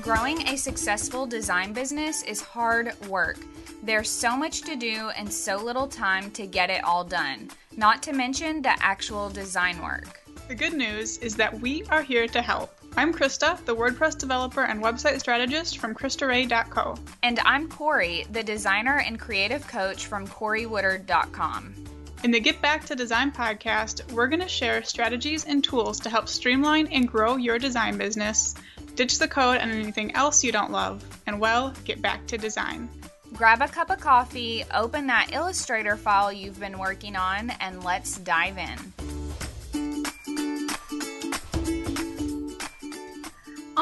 Growing a successful design business is hard work. There's so much to do and so little time to get it all done, not to mention the actual design work. The good news is that we are here to help. I'm Krista, the WordPress developer and website strategist from KristaRae.co. And I'm Corey, the designer and creative coach from CoreyWoodard.com. In the Get Back to Design podcast, we're going to share strategies and tools to help streamline and grow your design business, ditch the code and anything else you don't love, and well, get back to design. Grab a cup of coffee, open that Illustrator file you've been working on, and let's dive in.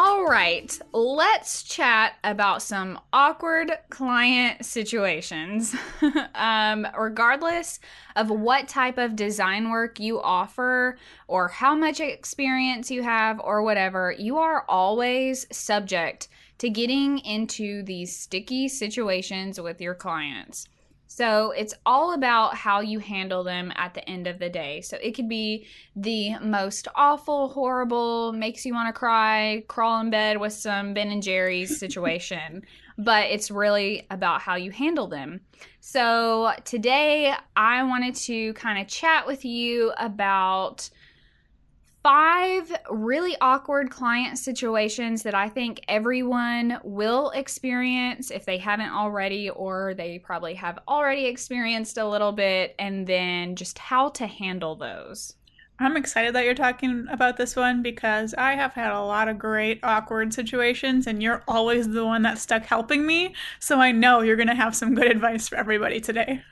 All right, let's chat about some awkward client situations. um, regardless of what type of design work you offer, or how much experience you have, or whatever, you are always subject to getting into these sticky situations with your clients. So it's all about how you handle them at the end of the day. So it could be the most awful, horrible, makes you want to cry, crawl in bed with some Ben and Jerry's situation, but it's really about how you handle them. So today I wanted to kind of chat with you about five really awkward client situations that I think everyone will experience if they haven't already, or they probably have already experienced a little bit, and then just how to handle those. I'm excited that you're talking about this one because I have had a lot of great awkward situations, and you're always the one that's stuck helping me. So I know you're going to have some good advice for everybody today.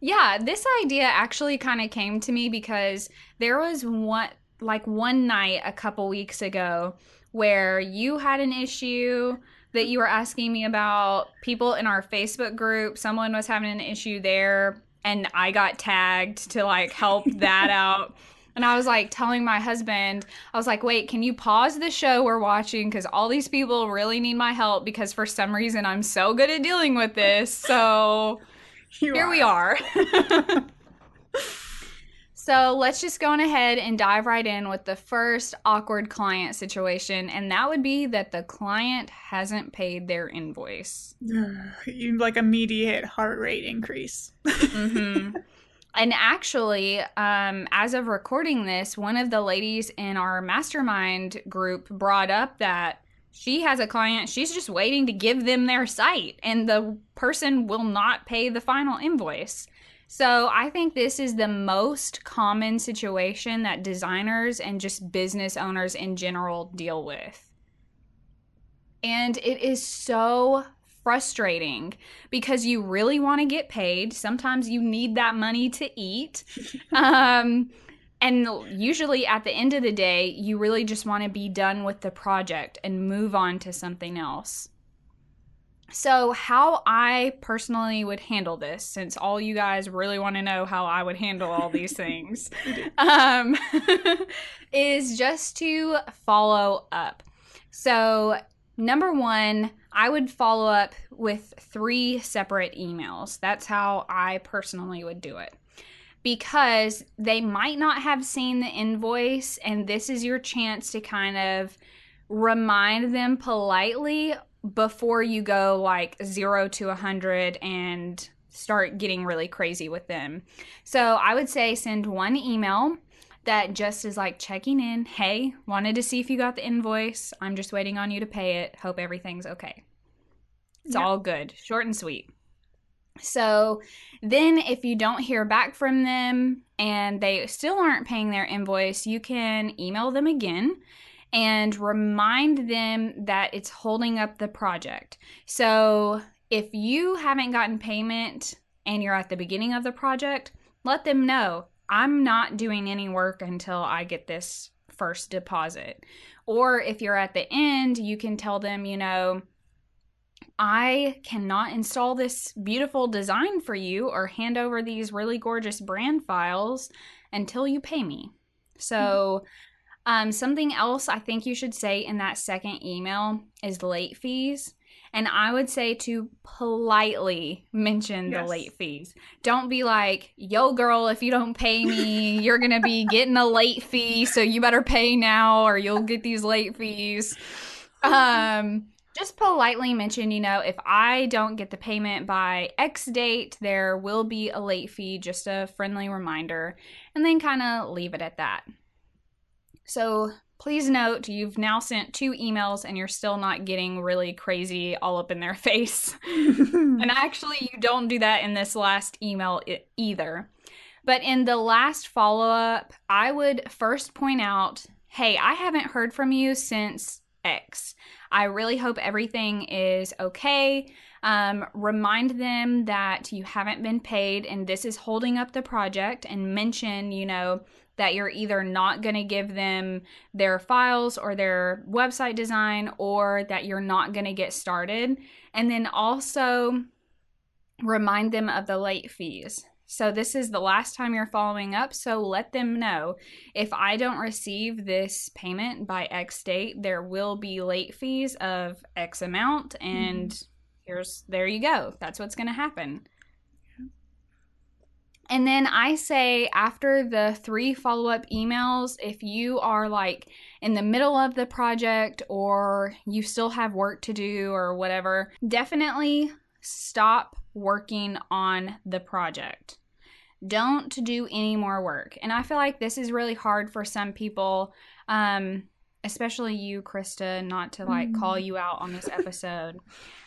Yeah, this idea actually kind of came to me because there was one like one night a couple weeks ago where you had an issue that you were asking me about people in our Facebook group someone was having an issue there and I got tagged to like help that out and I was like telling my husband, I was like, wait, can you pause the show we're watching? Because all these people really need my help because for some reason I'm so good at dealing with this. So you here are. we are. So let's just go on ahead and dive right in with the first awkward client situation, and that would be that the client hasn't paid their invoice. you like immediate heart rate increase. mm-hmm. And actually, um, as of recording this, one of the ladies in our mastermind group brought up that she has a client, she's just waiting to give them their site, and the person will not pay the final invoice. So I think this is the most common situation that designers and just business owners in general deal with. And it is so frustrating because you really want to get paid. Sometimes you need that money to eat. um, and usually at the end of the day, you really just want to be done with the project and move on to something else. So, how I personally would handle this, since all you guys really want to know how I would handle all these things, um, is just to follow up. So, number one, I would follow up with three separate emails. That's how I personally would do it. Because they might not have seen the invoice, and this is your chance to kind of remind them politely before you go like zero to a hundred and start getting really crazy with them. So I would say send one email that just is like checking in. Hey, wanted to see if you got the invoice. I'm just waiting on you to pay it. Hope everything's okay. It's yep. all good, short and sweet. So then, if you don't hear back from them and they still aren't paying their invoice, you can email them again and remind them that it's holding up the project. So if you haven't gotten payment and you're at the beginning of the project, let them know I'm not doing any work until I get this first deposit. Or if you're at the end, you can tell them, you know, I cannot install this beautiful design for you or hand over these really gorgeous brand files until you pay me. So mm-hmm. Um, something else I think you should say in that second email is late fees. And I would say to politely mention yes. the late fees. Don't be like, yo, girl, if you don't pay me, you're going to be getting a late fee. So you better pay now or you'll get these late fees. Um, just politely mention, you know, if I don't get the payment by X date, there will be a late fee, just a friendly reminder, and then kind of leave it at that. So please note you've now sent two emails and you're still not getting really crazy all up in their face. and actually, you don't do that in this last email either. But in the last follow up, I would first point out hey, I haven't heard from you since X. I really hope everything is okay. Um, remind them that you haven't been paid and this is holding up the project and mention, you know, that you're either not going to give them their files or their website design or that you're not going to get started. And then also remind them of the late fees. So, this is the last time you're following up. So, let them know if I don't receive this payment by X date, there will be late fees of X amount. And mm-hmm. here's, there you go. That's what's going to happen. And then I say after the three follow up emails, if you are like in the middle of the project or you still have work to do or whatever, definitely stop working on the project. Don't do any more work. And I feel like this is really hard for some people, um, especially you, Krista, not to like mm. call you out on this episode.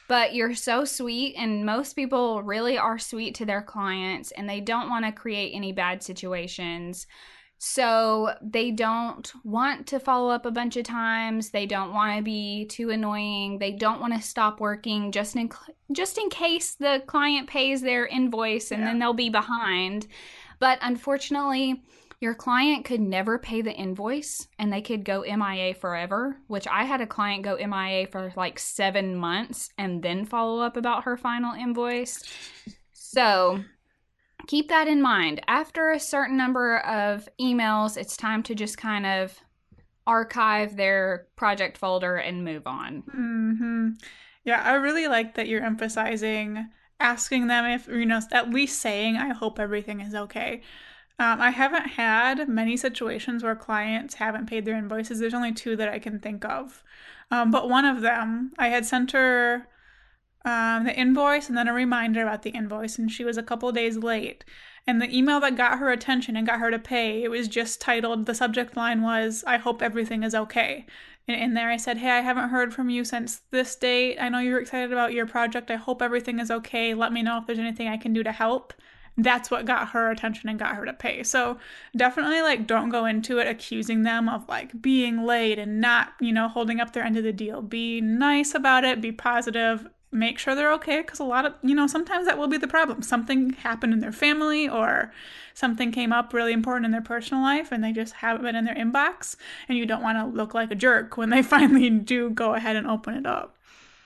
but you're so sweet, and most people really are sweet to their clients and they don't want to create any bad situations. So they don't want to follow up a bunch of times. They don't want to be too annoying. They don't want to stop working just in just in case the client pays their invoice and yeah. then they'll be behind. But unfortunately, your client could never pay the invoice and they could go MIA forever, which I had a client go MIA for like 7 months and then follow up about her final invoice. So, keep that in mind. After a certain number of emails, it's time to just kind of archive their project folder and move on. Mm-hmm. Yeah, I really like that you're emphasizing asking them if, you know, at least saying, I hope everything is okay. Um, I haven't had many situations where clients haven't paid their invoices. There's only two that I can think of. Um, but one of them, I had sent her um, the invoice and then a reminder about the invoice, and she was a couple days late. And the email that got her attention and got her to pay, it was just titled, the subject line was, I hope everything is okay. And in there I said, Hey, I haven't heard from you since this date. I know you're excited about your project. I hope everything is okay. Let me know if there's anything I can do to help that's what got her attention and got her to pay. So definitely like don't go into it accusing them of like being late and not, you know, holding up their end of the deal. Be nice about it, be positive, make sure they're okay because a lot of you know sometimes that will be the problem something happened in their family or something came up really important in their personal life and they just haven't been in their inbox and you don't want to look like a jerk when they finally do go ahead and open it up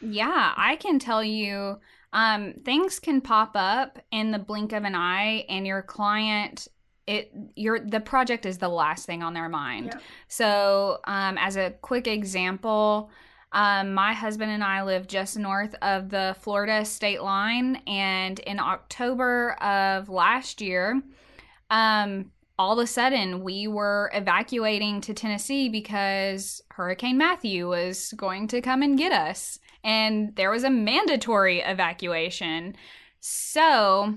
yeah i can tell you um, things can pop up in the blink of an eye and your client it your the project is the last thing on their mind. So um, as a quick example um, my husband and I live just north of the Florida state line, and in October of last year, um, all of a sudden we were evacuating to Tennessee because Hurricane Matthew was going to come and get us, and there was a mandatory evacuation. So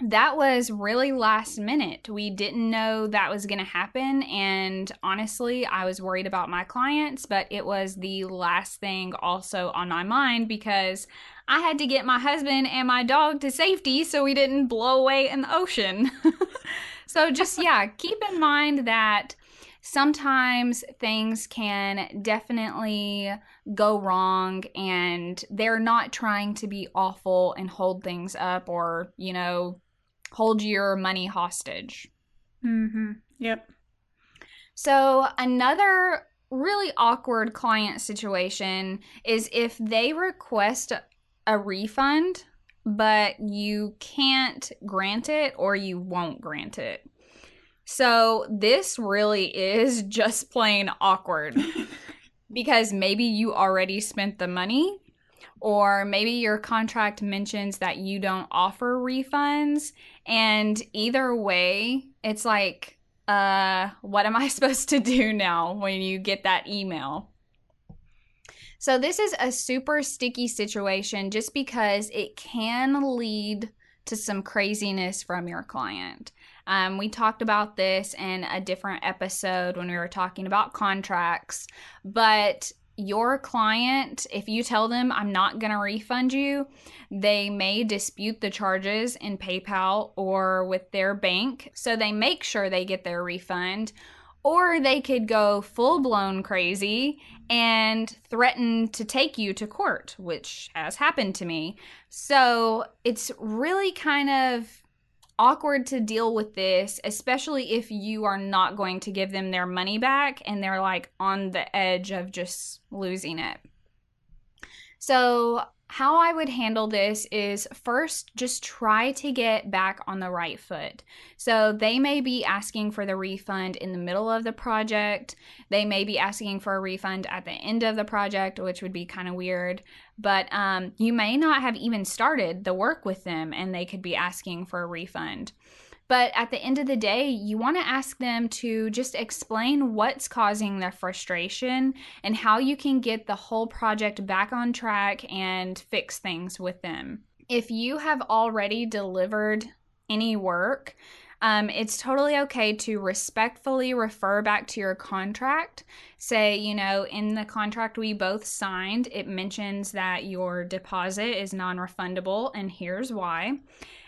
that was really last minute. We didn't know that was going to happen. And honestly, I was worried about my clients, but it was the last thing also on my mind because I had to get my husband and my dog to safety so we didn't blow away in the ocean. so just, yeah, keep in mind that sometimes things can definitely go wrong and they're not trying to be awful and hold things up or, you know, hold your money hostage. Mm-hmm. Yep. So another really awkward client situation is if they request a refund but you can't grant it or you won't grant it. So this really is just plain awkward because maybe you already spent the money or maybe your contract mentions that you don't offer refunds and either way it's like uh what am i supposed to do now when you get that email So, this is a super sticky situation just because it can lead to some craziness from your client. Um, we talked about this in a different episode when we were talking about contracts, but your client, if you tell them I'm not going to refund you, they may dispute the charges in PayPal or with their bank. So they make sure they get their refund. Or they could go full blown crazy and threaten to take you to court, which has happened to me. So it's really kind of awkward to deal with this, especially if you are not going to give them their money back and they're like on the edge of just losing it. So, how I would handle this is first just try to get back on the right foot. So they may be asking for the refund in the middle of the project. They may be asking for a refund at the end of the project, which would be kind of weird. But um, you may not have even started the work with them and they could be asking for a refund. But at the end of the day, you want to ask them to just explain what's causing their frustration and how you can get the whole project back on track and fix things with them. If you have already delivered any work, um, it's totally okay to respectfully refer back to your contract. Say, you know, in the contract we both signed, it mentions that your deposit is non refundable, and here's why.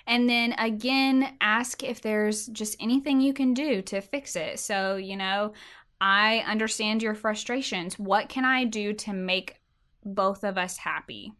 And then again, ask if there's just anything you can do to fix it. So, you know, I understand your frustrations. What can I do to make both of us happy?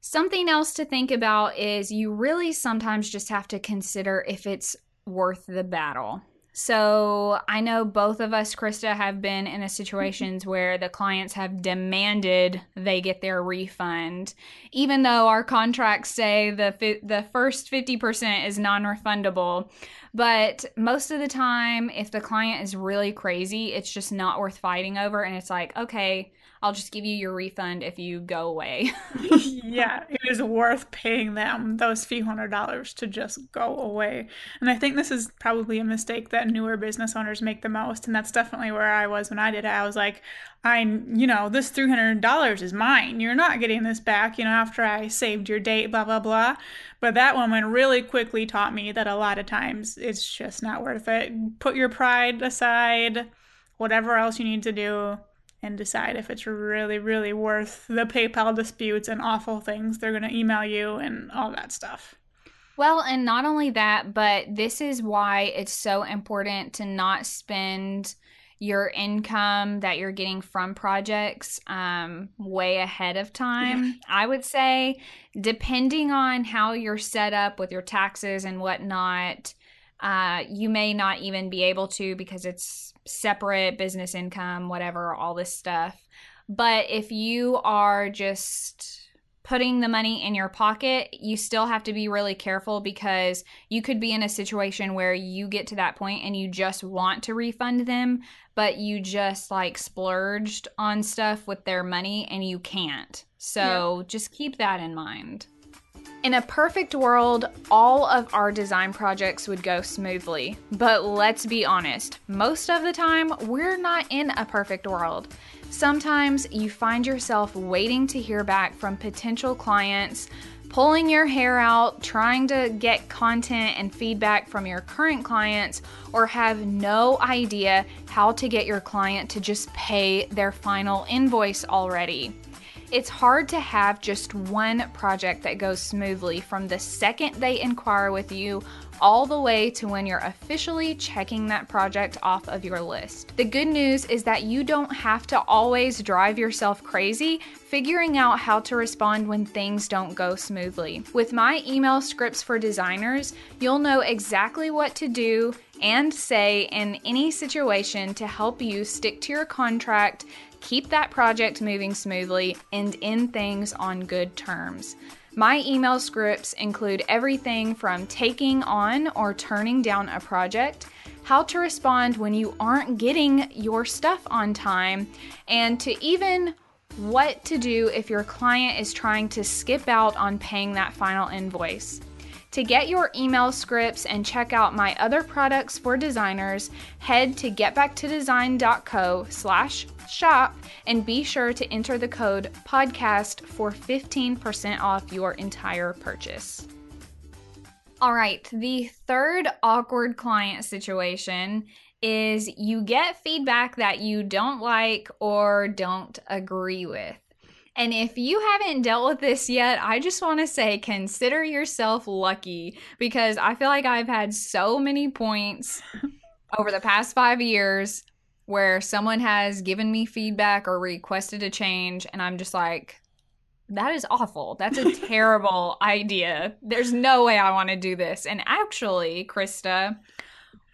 Something else to think about is you really sometimes just have to consider if it's worth the battle. So I know both of us, Krista, have been in a situations where the clients have demanded they get their refund, even though our contracts say the fi- the first fifty percent is non-refundable. But most of the time, if the client is really crazy, it's just not worth fighting over, and it's like, okay, I'll just give you your refund if you go away. yeah, it is worth paying them those few hundred dollars to just go away. And I think this is probably a mistake that newer business owners make the most. And that's definitely where I was when I did it. I was like, I, you know, this $300 is mine. You're not getting this back, you know, after I saved your date, blah, blah, blah. But that woman really quickly taught me that a lot of times it's just not worth it. Put your pride aside, whatever else you need to do and decide if it's really, really worth the PayPal disputes and awful things they're going to email you and all that stuff. Well, and not only that, but this is why it's so important to not spend your income that you're getting from projects um, way ahead of time. I would say, depending on how you're set up with your taxes and whatnot, uh, you may not even be able to because it's separate business income, whatever, all this stuff. But if you are just putting the money in your pocket, you still have to be really careful because you could be in a situation where you get to that point and you just want to refund them, but you just like splurged on stuff with their money and you can't. So yeah. just keep that in mind. In a perfect world, all of our design projects would go smoothly. But let's be honest, most of the time, we're not in a perfect world. Sometimes you find yourself waiting to hear back from potential clients, pulling your hair out, trying to get content and feedback from your current clients, or have no idea how to get your client to just pay their final invoice already. It's hard to have just one project that goes smoothly from the second they inquire with you all the way to when you're officially checking that project off of your list. The good news is that you don't have to always drive yourself crazy figuring out how to respond when things don't go smoothly. With my email scripts for designers, you'll know exactly what to do and say in any situation to help you stick to your contract keep that project moving smoothly, and end things on good terms. My email scripts include everything from taking on or turning down a project, how to respond when you aren't getting your stuff on time, and to even what to do if your client is trying to skip out on paying that final invoice. To get your email scripts and check out my other products for designers, head to getbacktodesign.co slash shop and be sure to enter the code podcast for 15% off your entire purchase. All right, the third awkward client situation is you get feedback that you don't like or don't agree with. And if you haven't dealt with this yet, I just want to say consider yourself lucky because I feel like I've had so many points over the past five years where someone has given me feedback or requested a change, and I'm just like, that is awful. That's a terrible idea. There's no way I want to do this. And actually, Krista,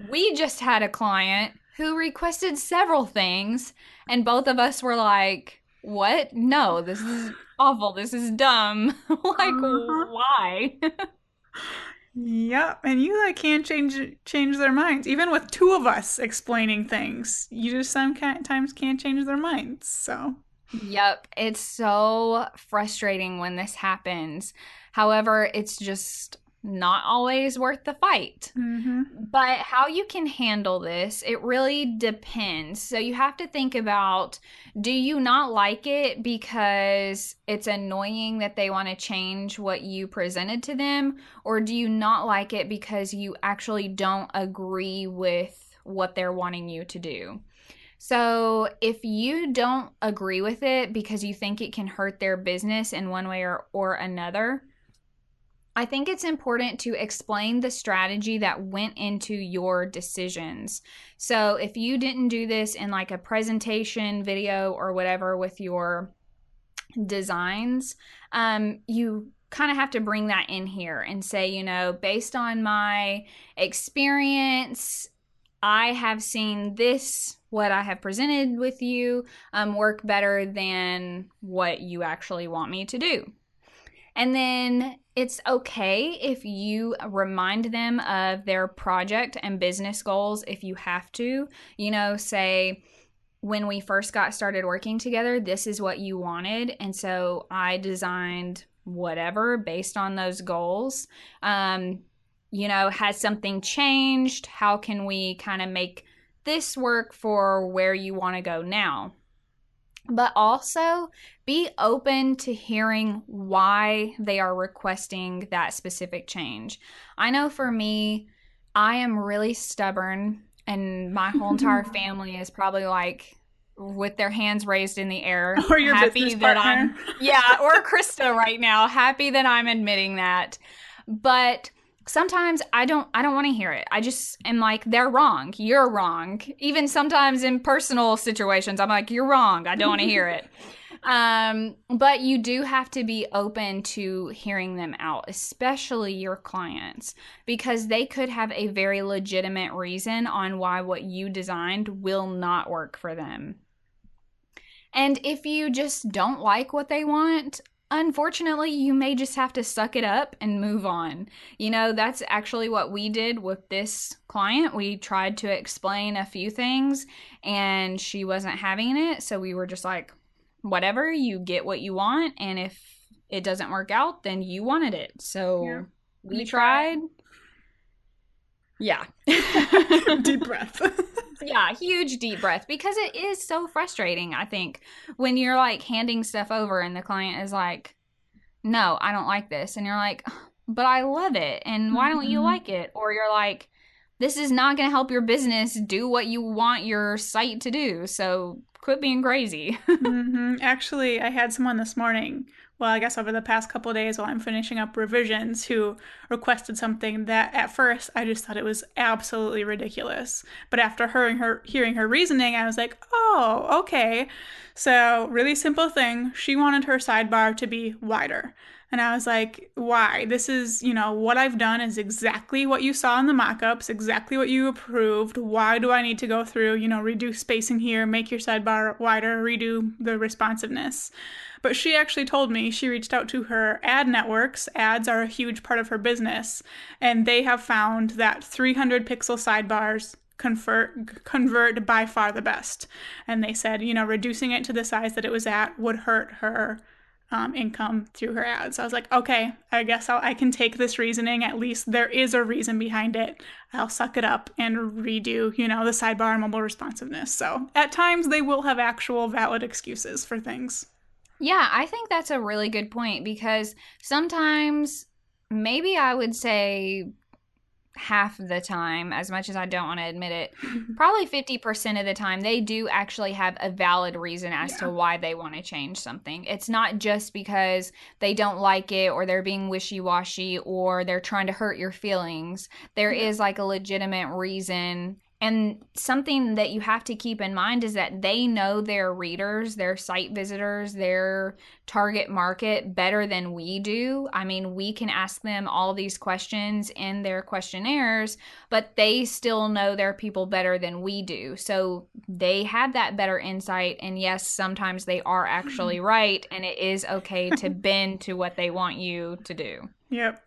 we just had a client who requested several things, and both of us were like, what? No, this is awful. This is dumb. like, uh-huh. why? yep, and you like can't change change their minds. Even with two of us explaining things, you just sometimes can't change their minds. So. Yep, it's so frustrating when this happens. However, it's just not always worth the fight. Mm-hmm. But how you can handle this, it really depends. So you have to think about do you not like it because it's annoying that they want to change what you presented to them? Or do you not like it because you actually don't agree with what they're wanting you to do? So, if you don't agree with it because you think it can hurt their business in one way or, or another, I think it's important to explain the strategy that went into your decisions. So, if you didn't do this in like a presentation video or whatever with your designs, um, you kind of have to bring that in here and say, you know, based on my experience, I have seen this, what I have presented with you, um, work better than what you actually want me to do. And then it's okay if you remind them of their project and business goals if you have to. You know, say, when we first got started working together, this is what you wanted. And so I designed whatever based on those goals. Um, you know, has something changed? How can we kind of make this work for where you want to go now? But also be open to hearing why they are requesting that specific change. I know for me, I am really stubborn, and my whole entire family is probably like with their hands raised in the air, or your happy that I'm yeah, or Krista right now, happy that I'm admitting that. But sometimes I don't I don't want to hear it. I just am like they're wrong. You're wrong. Even sometimes in personal situations I'm like you're wrong. I don't want to hear it. Um but you do have to be open to hearing them out, especially your clients, because they could have a very legitimate reason on why what you designed will not work for them. And if you just don't like what they want, unfortunately, you may just have to suck it up and move on. You know, that's actually what we did with this client. We tried to explain a few things and she wasn't having it. So we were just like, whatever, you get what you want. And if it doesn't work out, then you wanted it. So yeah. we, we tried. tried. Yeah. Deep breath. yeah, huge deep breath because it is so frustrating, I think, when you're like handing stuff over and the client is like, no, I don't like this. And you're like, but I love it. And why don't you mm-hmm. like it? Or you're like, this is not going to help your business do what you want your site to do. So quit being crazy. mm-hmm. Actually, I had someone this morning well, I guess over the past couple days while I'm finishing up revisions, who requested something that at first I just thought it was absolutely ridiculous. But after hearing her hearing her reasoning, I was like, oh, okay. So really simple thing. She wanted her sidebar to be wider. And I was like, why? This is, you know, what I've done is exactly what you saw in the mock-ups, exactly what you approved. Why do I need to go through, you know, reduce spacing here, make your sidebar wider, redo the responsiveness? But she actually told me she reached out to her ad networks. Ads are a huge part of her business, and they have found that 300 pixel sidebars convert convert by far the best. And they said, you know, reducing it to the size that it was at would hurt her um, income through her ads. So I was like, okay, I guess I'll, I can take this reasoning. At least there is a reason behind it. I'll suck it up and redo, you know, the sidebar mobile responsiveness. So at times they will have actual valid excuses for things. Yeah, I think that's a really good point because sometimes maybe I would say half the time, as much as I don't want to admit it, probably 50% of the time, they do actually have a valid reason as yeah. to why they want to change something. It's not just because they don't like it or they're being wishy washy or they're trying to hurt your feelings. There yeah. is like a legitimate reason and something that you have to keep in mind is that they know their readers, their site visitors, their target market better than we do. I mean, we can ask them all these questions in their questionnaires, but they still know their people better than we do. So they have that better insight. And yes, sometimes they are actually right. And it is okay to bend to what they want you to do. Yep.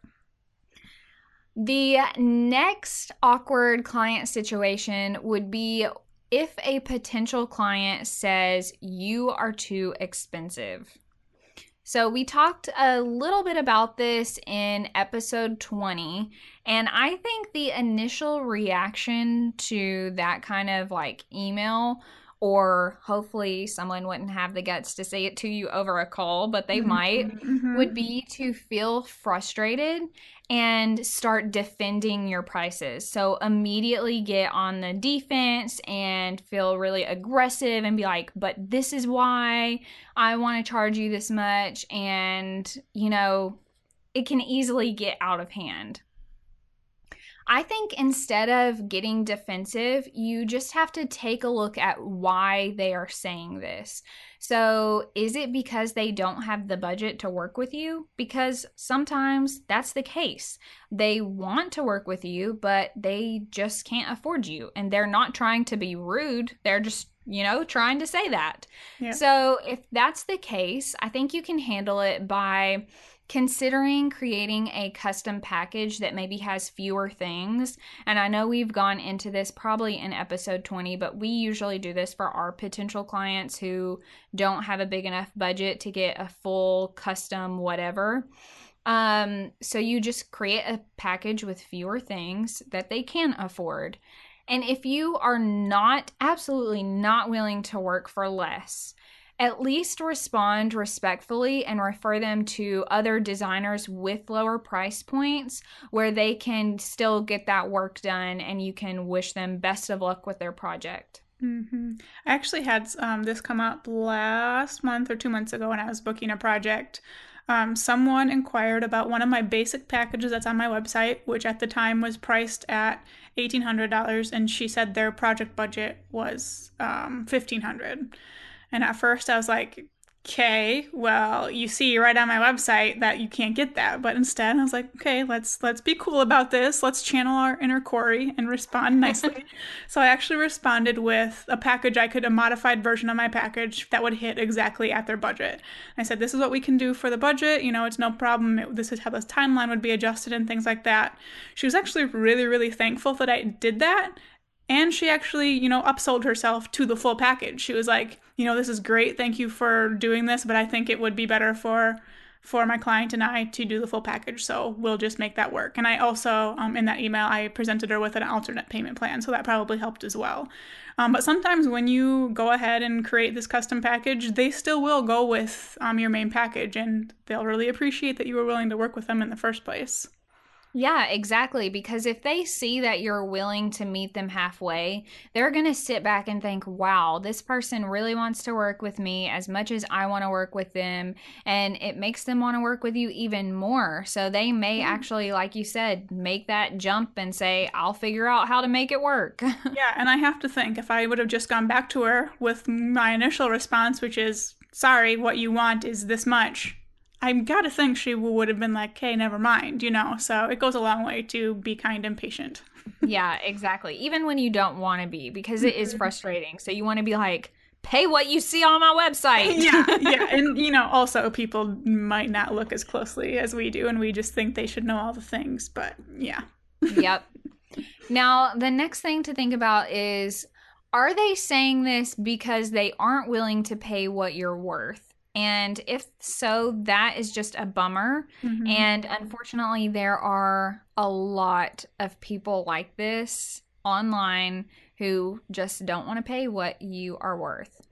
The next awkward client situation would be if a potential client says you are too expensive. So, we talked a little bit about this in episode 20, and I think the initial reaction to that kind of like email, or hopefully someone wouldn't have the guts to say it to you over a call, but they mm-hmm. might, mm-hmm. would be to feel frustrated and start defending your prices. So immediately get on the defense and feel really aggressive and be like, but this is why I want to charge you this much. And, you know, it can easily get out of hand. I think instead of getting defensive, you just have to take a look at why they are saying this. So, is it because they don't have the budget to work with you? Because sometimes that's the case. They want to work with you, but they just can't afford you. And they're not trying to be rude, they're just you know, trying to say that. Yeah. So, if that's the case, I think you can handle it by considering creating a custom package that maybe has fewer things. And I know we've gone into this probably in episode 20, but we usually do this for our potential clients who don't have a big enough budget to get a full custom whatever. Um, so you just create a package with fewer things that they can afford. And if you are not absolutely not willing to work for less, at least respond respectfully and refer them to other designers with lower price points where they can still get that work done and you can wish them best of luck with their project. Mm-hmm. I actually had um, this come up last month or two months ago when I was booking a project. Um, someone inquired about one of my basic packages that's on my website, which at the time was priced at $1,800, and she said their project budget was um, 1500 and at first I was like, okay, well, you see right on my website that you can't get that. But instead I was like, okay, let's let's be cool about this. Let's channel our inner Corey and respond nicely. so I actually responded with a package I could a modified version of my package that would hit exactly at their budget. I said, this is what we can do for the budget. You know, it's no problem. It, this is how this timeline would be adjusted and things like that. She was actually really, really thankful that I did that and she actually, you know, upsold herself to the full package. She was like, you know, this is great. Thank you for doing this, but I think it would be better for for my client and I to do the full package. So we'll just make that work. And I also, um, in that email, I presented her with an alternate payment plan. So that probably helped as well. Um, but sometimes when you go ahead and create this custom package, they still will go with um, your main package and they'll really appreciate that you were willing to work with them in the first place. Yeah, exactly. Because if they see that you're willing to meet them halfway, they're going to sit back and think, wow, this person really wants to work with me as much as I want to work with them. And it makes them want to work with you even more. So they may mm-hmm. actually, like you said, make that jump and say, I'll figure out how to make it work. yeah. And I have to think if I would have just gone back to her with my initial response, which is, sorry, what you want is this much I gotta think she would have been like, "Hey, never mind," you know. So it goes a long way to be kind and patient. yeah, exactly. Even when you don't want to be, because it is mm-hmm. frustrating. So you want to be like, "Pay what you see on my website." yeah, yeah, and you know, also people might not look as closely as we do, and we just think they should know all the things. But yeah. yep. Now the next thing to think about is, are they saying this because they aren't willing to pay what you're worth? And if so, that is just a bummer. Mm-hmm. And unfortunately, there are a lot of people like this online who just don't want to pay what you are worth.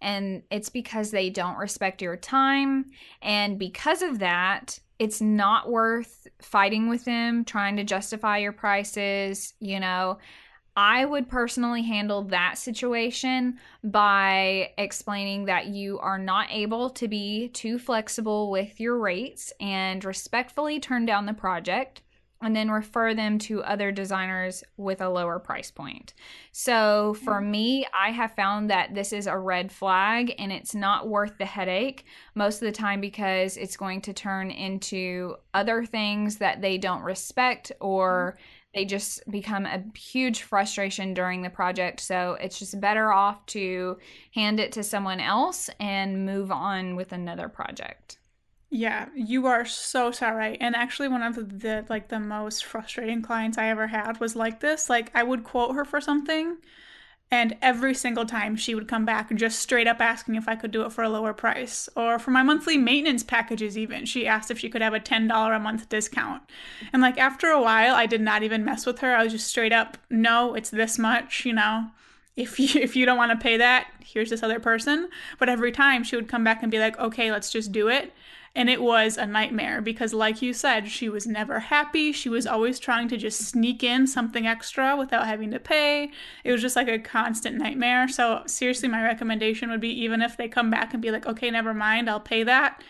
And it's because they don't respect your time. And because of that, it's not worth fighting with them, trying to justify your prices, you know. I would personally handle that situation by explaining that you are not able to be too flexible with your rates and respectfully turn down the project and then refer them to other designers with a lower price point. So for mm. me, I have found that this is a red flag and it's not worth the headache most of the time because it's going to turn into other things that they don't respect or mm. They just become a huge frustration during the project. So it's just better off to hand it to someone else and move on with another project. Yeah, you are so so right. And actually one of the like the most frustrating clients I ever had was like this. Like I would quote her for something and every single time she would come back just straight up asking if I could do it for a lower price. Or for my monthly maintenance packages, even. She asked if she could have a $10 a month discount. And like after a while, I did not even mess with her. I was just straight up, no, it's this much, you know. If you if you don't want to pay that, here's this other person. But every time she would come back and be like, okay, let's just do it. And it was a nightmare because, like you said, she was never happy. She was always trying to just sneak in something extra without having to pay. It was just like a constant nightmare. So, seriously, my recommendation would be even if they come back and be like, okay, never mind, I'll pay that,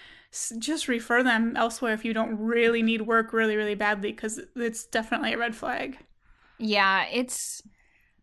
just refer them elsewhere if you don't really need work really, really badly because it's definitely a red flag. Yeah, it's.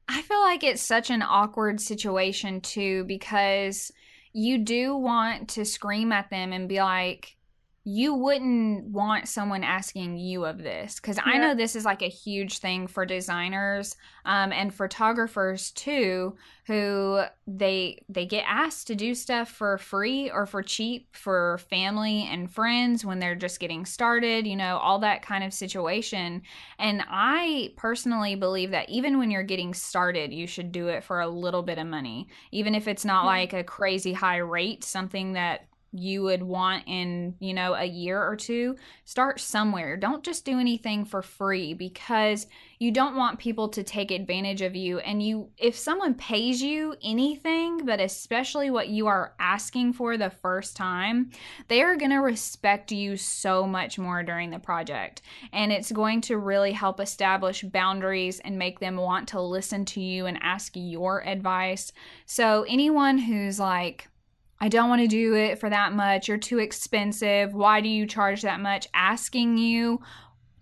I feel like it's such an awkward situation too because you do want to scream at them and be like, you wouldn't want someone asking you of this because yeah. I know this is like a huge thing for designers um, and photographers too, who they they get asked to do stuff for free or for cheap for family and friends when they're just getting started, you know, all that kind of situation. And I personally believe that even when you're getting started, you should do it for a little bit of money, even if it's not like a crazy high rate, something that you would want in, you know, a year or two, start somewhere. Don't just do anything for free because you don't want people to take advantage of you. And you, if someone pays you anything, but especially what you are asking for the first time, they are going to respect you so much more during the project. And it's going to really help establish boundaries and make them want to listen to you and ask your advice. So, anyone who's like, I don't want to do it for that much. You're too expensive. Why do you charge that much? Asking you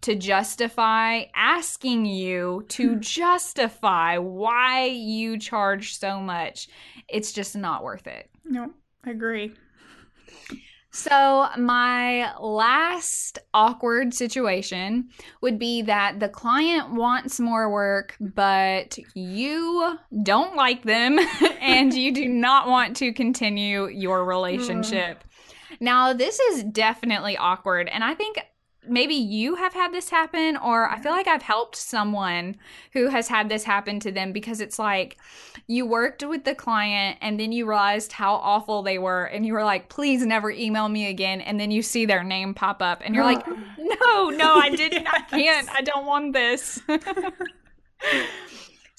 to justify, asking you to hmm. justify why you charge so much. It's just not worth it. No, I agree. So, my last awkward situation would be that the client wants more work, but you don't like them and you do not want to continue your mm. relationship. Now, this is definitely awkward, and I think maybe you have had this happen or I feel mm-hmm. like I've helped someone who has had this happen to them because it's like you worked with the client and then you realized how awful they were and you were like please never email me again and then you see their name pop up and you're like no no I didn't yes. I can't I don't want this.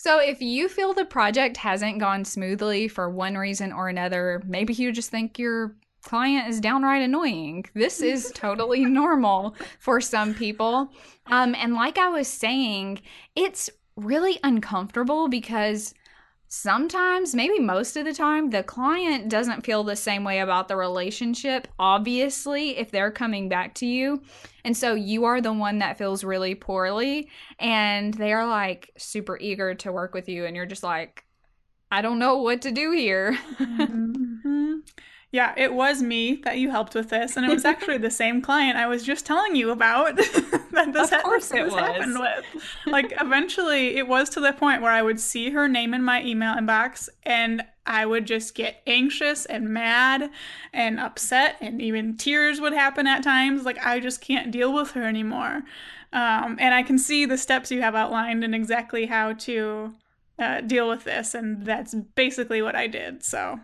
So, if you feel the project hasn't gone smoothly for one reason or another, maybe you just think you're client is downright annoying. This is totally normal for some people. Um, and like I was saying, it's really uncomfortable because sometimes, maybe most of the time, the client doesn't feel the same way about the relationship, obviously, if they're coming back to you. And so you are the one that feels really poorly, and they are like super eager to work with you, and you're just like, I don't know what to do here. mm-hmm. Yeah, it was me that you helped with this, and it was actually the same client I was just telling you about that this, of course it was. happened with. Like, eventually, it was to the point where I would see her name in my email inbox, and I would just get anxious and mad and upset, and even tears would happen at times. Like, I just can't deal with her anymore. Um, and I can see the steps you have outlined and exactly how to uh, deal with this, and that's basically what I did. So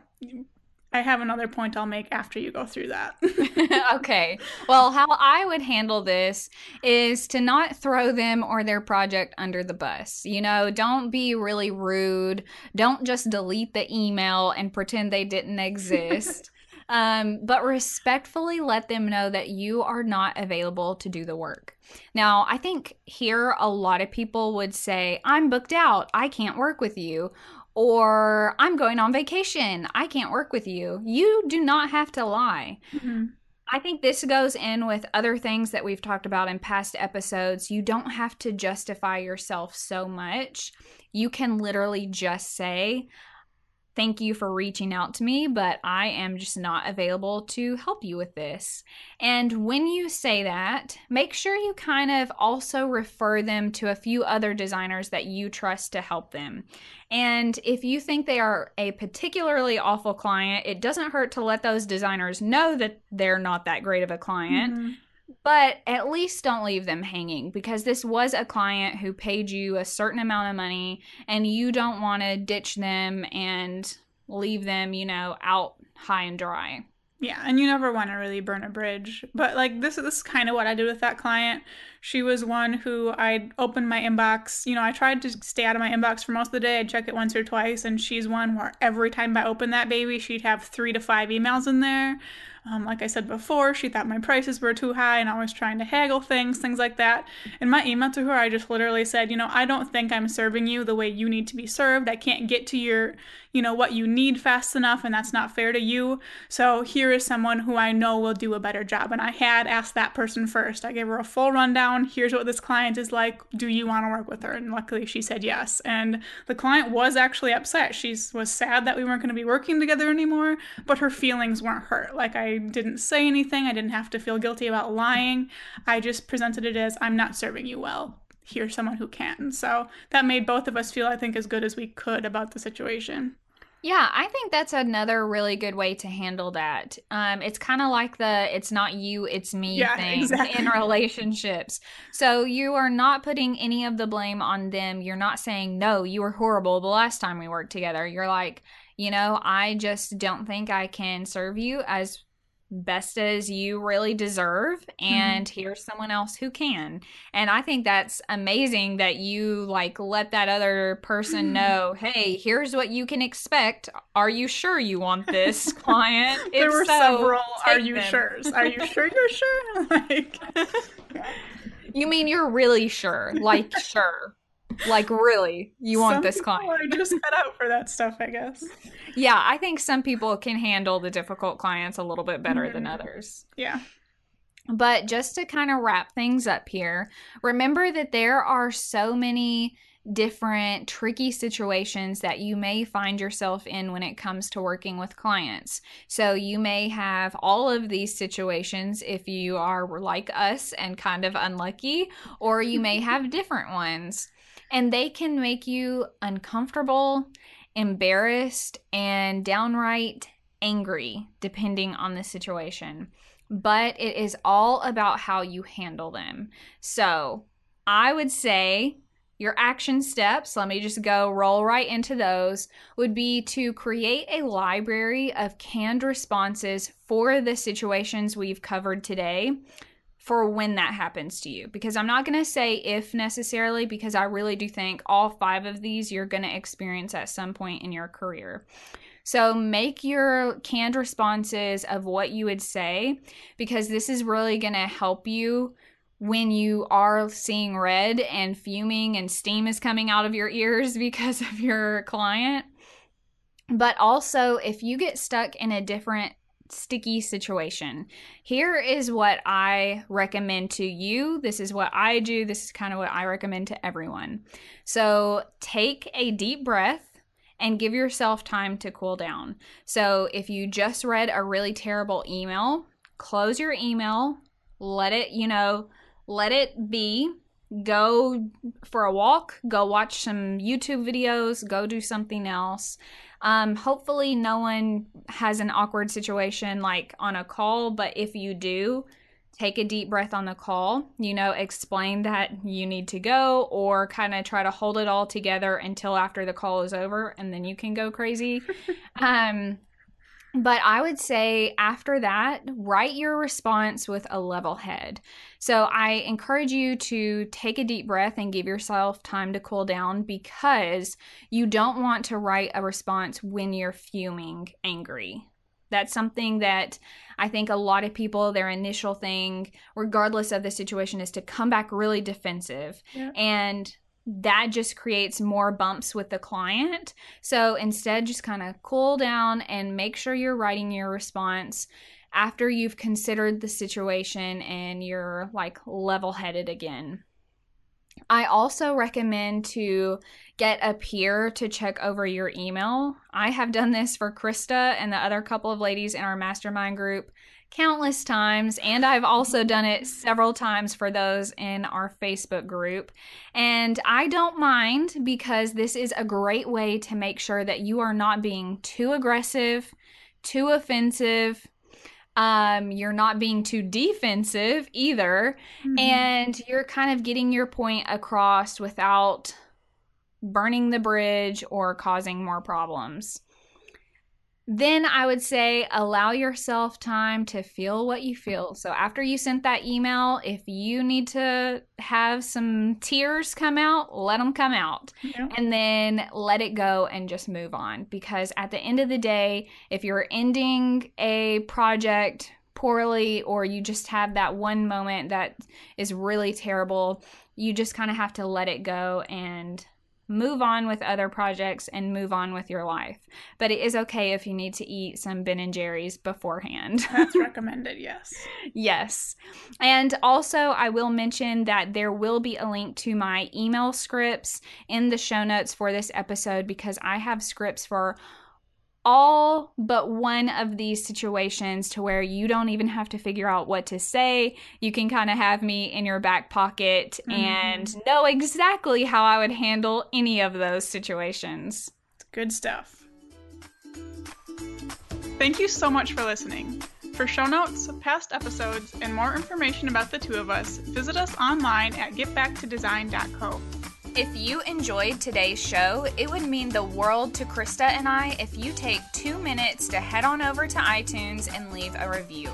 I have another point I'll make after you go through that. okay. Well, how I would handle this is to not throw them or their project under the bus. You know, don't be really rude. Don't just delete the email and pretend they didn't exist. um, but respectfully let them know that you are not available to do the work. Now, I think here a lot of people would say, I'm booked out. I can't work with you or I'm going on vacation. I can't work with you. You do not have to lie. Mm-hmm. I think this goes in with other things that we've talked about in past episodes. You don't have to justify yourself so much. You can literally just say, Thank you for reaching out to me, but I am just not available to help you with this. And when you say that, make sure you kind of also refer them to a few other designers that you trust to help them. And if you think they are a particularly awful client, it doesn't hurt to let those designers know that they're not that great of a client. Mm-hmm but at least don't leave them hanging because this was a client who paid you a certain amount of money and you don't want to ditch them and leave them, you know, out high and dry. Yeah, and you never want to really burn a bridge. But like this, this is kind of what I did with that client. She was one who I'd open my inbox. You know, I tried to stay out of my inbox for most of the day. I'd check it once or twice, and she's one where every time I open that baby, she'd have three to five emails in there. Um, like I said before, she thought my prices were too high and I was trying to haggle things, things like that. In my email to her, I just literally said, you know, I don't think I'm serving you the way you need to be served. I can't get to your, you know, what you need fast enough, and that's not fair to you. So here is someone who I know will do a better job. And I had asked that person first. I gave her a full rundown. Here's what this client is like. Do you want to work with her? And luckily she said yes. And the client was actually upset. She was sad that we weren't going to be working together anymore, but her feelings weren't hurt. Like I didn't say anything. I didn't have to feel guilty about lying. I just presented it as I'm not serving you well. Here's someone who can. So that made both of us feel, I think, as good as we could about the situation. Yeah, I think that's another really good way to handle that. Um, it's kind of like the "it's not you, it's me" yeah, thing exactly. in relationships. So you are not putting any of the blame on them. You're not saying, "No, you were horrible the last time we worked together." You're like, you know, I just don't think I can serve you as best as you really deserve and mm-hmm. here's someone else who can. And i think that's amazing that you like let that other person know hey here's what you can expect. Are you sure you want this client? There if were so, several are you sure? Are you sure you're sure? Like you mean you're really sure like sure like really, you want this client? Are just cut out for that stuff, I guess. Yeah, I think some people can handle the difficult clients a little bit better mm-hmm. than others. Yeah. But just to kind of wrap things up here, remember that there are so many different tricky situations that you may find yourself in when it comes to working with clients. So, you may have all of these situations if you are like us and kind of unlucky, or you may have different ones and they can make you uncomfortable, embarrassed, and downright angry, depending on the situation. But it is all about how you handle them. So I would say your action steps, let me just go roll right into those, would be to create a library of canned responses for the situations we've covered today for when that happens to you because I'm not going to say if necessarily because I really do think all five of these you're going to experience at some point in your career. So make your canned responses of what you would say because this is really going to help you when you are seeing red and fuming and steam is coming out of your ears because of your client. But also, if you get stuck in a different sticky situation. Here is what I recommend to you. This is what I do. This is kind of what I recommend to everyone. So take a deep breath and give yourself time to cool down. So if you just read a really terrible email, close your email, let it, you know, let it be. Go for a walk, go watch some YouTube videos, go do something else um, hopefully, no one has an awkward situation like on a call, but if you do, take a deep breath on the call, you know, explain that you need to go, or kind of try to hold it all together until after the call is over, and then you can go crazy. um, But I would say after that, write your response with a level head. So I encourage you to take a deep breath and give yourself time to cool down because you don't want to write a response when you're fuming angry. That's something that I think a lot of people, their initial thing, regardless of the situation, is to come back really defensive. Yeah. And that just creates more bumps with the client. So instead, just kind of cool down and make sure you're writing your response after you've considered the situation and you're like level headed again. I also recommend to get a peer to check over your email. I have done this for Krista and the other couple of ladies in our mastermind group countless times, and I've also done it several times for those in our Facebook group. And I don't mind because this is a great way to make sure that you are not being too aggressive, too offensive. Um, you're not being too defensive either, mm-hmm. and you're kind of getting your point across without burning the bridge or causing more problems. Then I would say allow yourself time to feel what you feel. So after you sent that email, if you need to have some tears come out, let them come out. Yeah. And then let it go and just move on. Because at the end of the day, if you're ending a project poorly or you just have that one moment that is really terrible, you just kind of have to let it go and move on with other projects and move on with your life. But it is okay if you need to eat some Ben and Jerry's beforehand. That's recommended, yes. yes. And also, I will mention that there will be a link to my email scripts in the show notes for this episode because I have scripts for all but one of these situations to where you don't even have to figure out what to say. You can kind of have me in your back pocket mm-hmm. and know exactly how I would handle any of those situations. Good stuff. Thank you so much for listening. For show notes, past episodes, and more information about the two of us, visit us online at getbacktodesign.co. If you enjoyed today's show, it would mean the world to Krista and I if you take two minutes to head on over to iTunes and leave a review.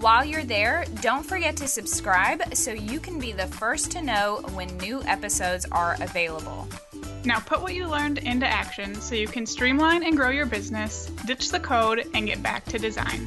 While you're there, don't forget to subscribe so you can be the first to know when new episodes are available. Now put what you learned into action so you can streamline and grow your business, ditch the code, and get back to design.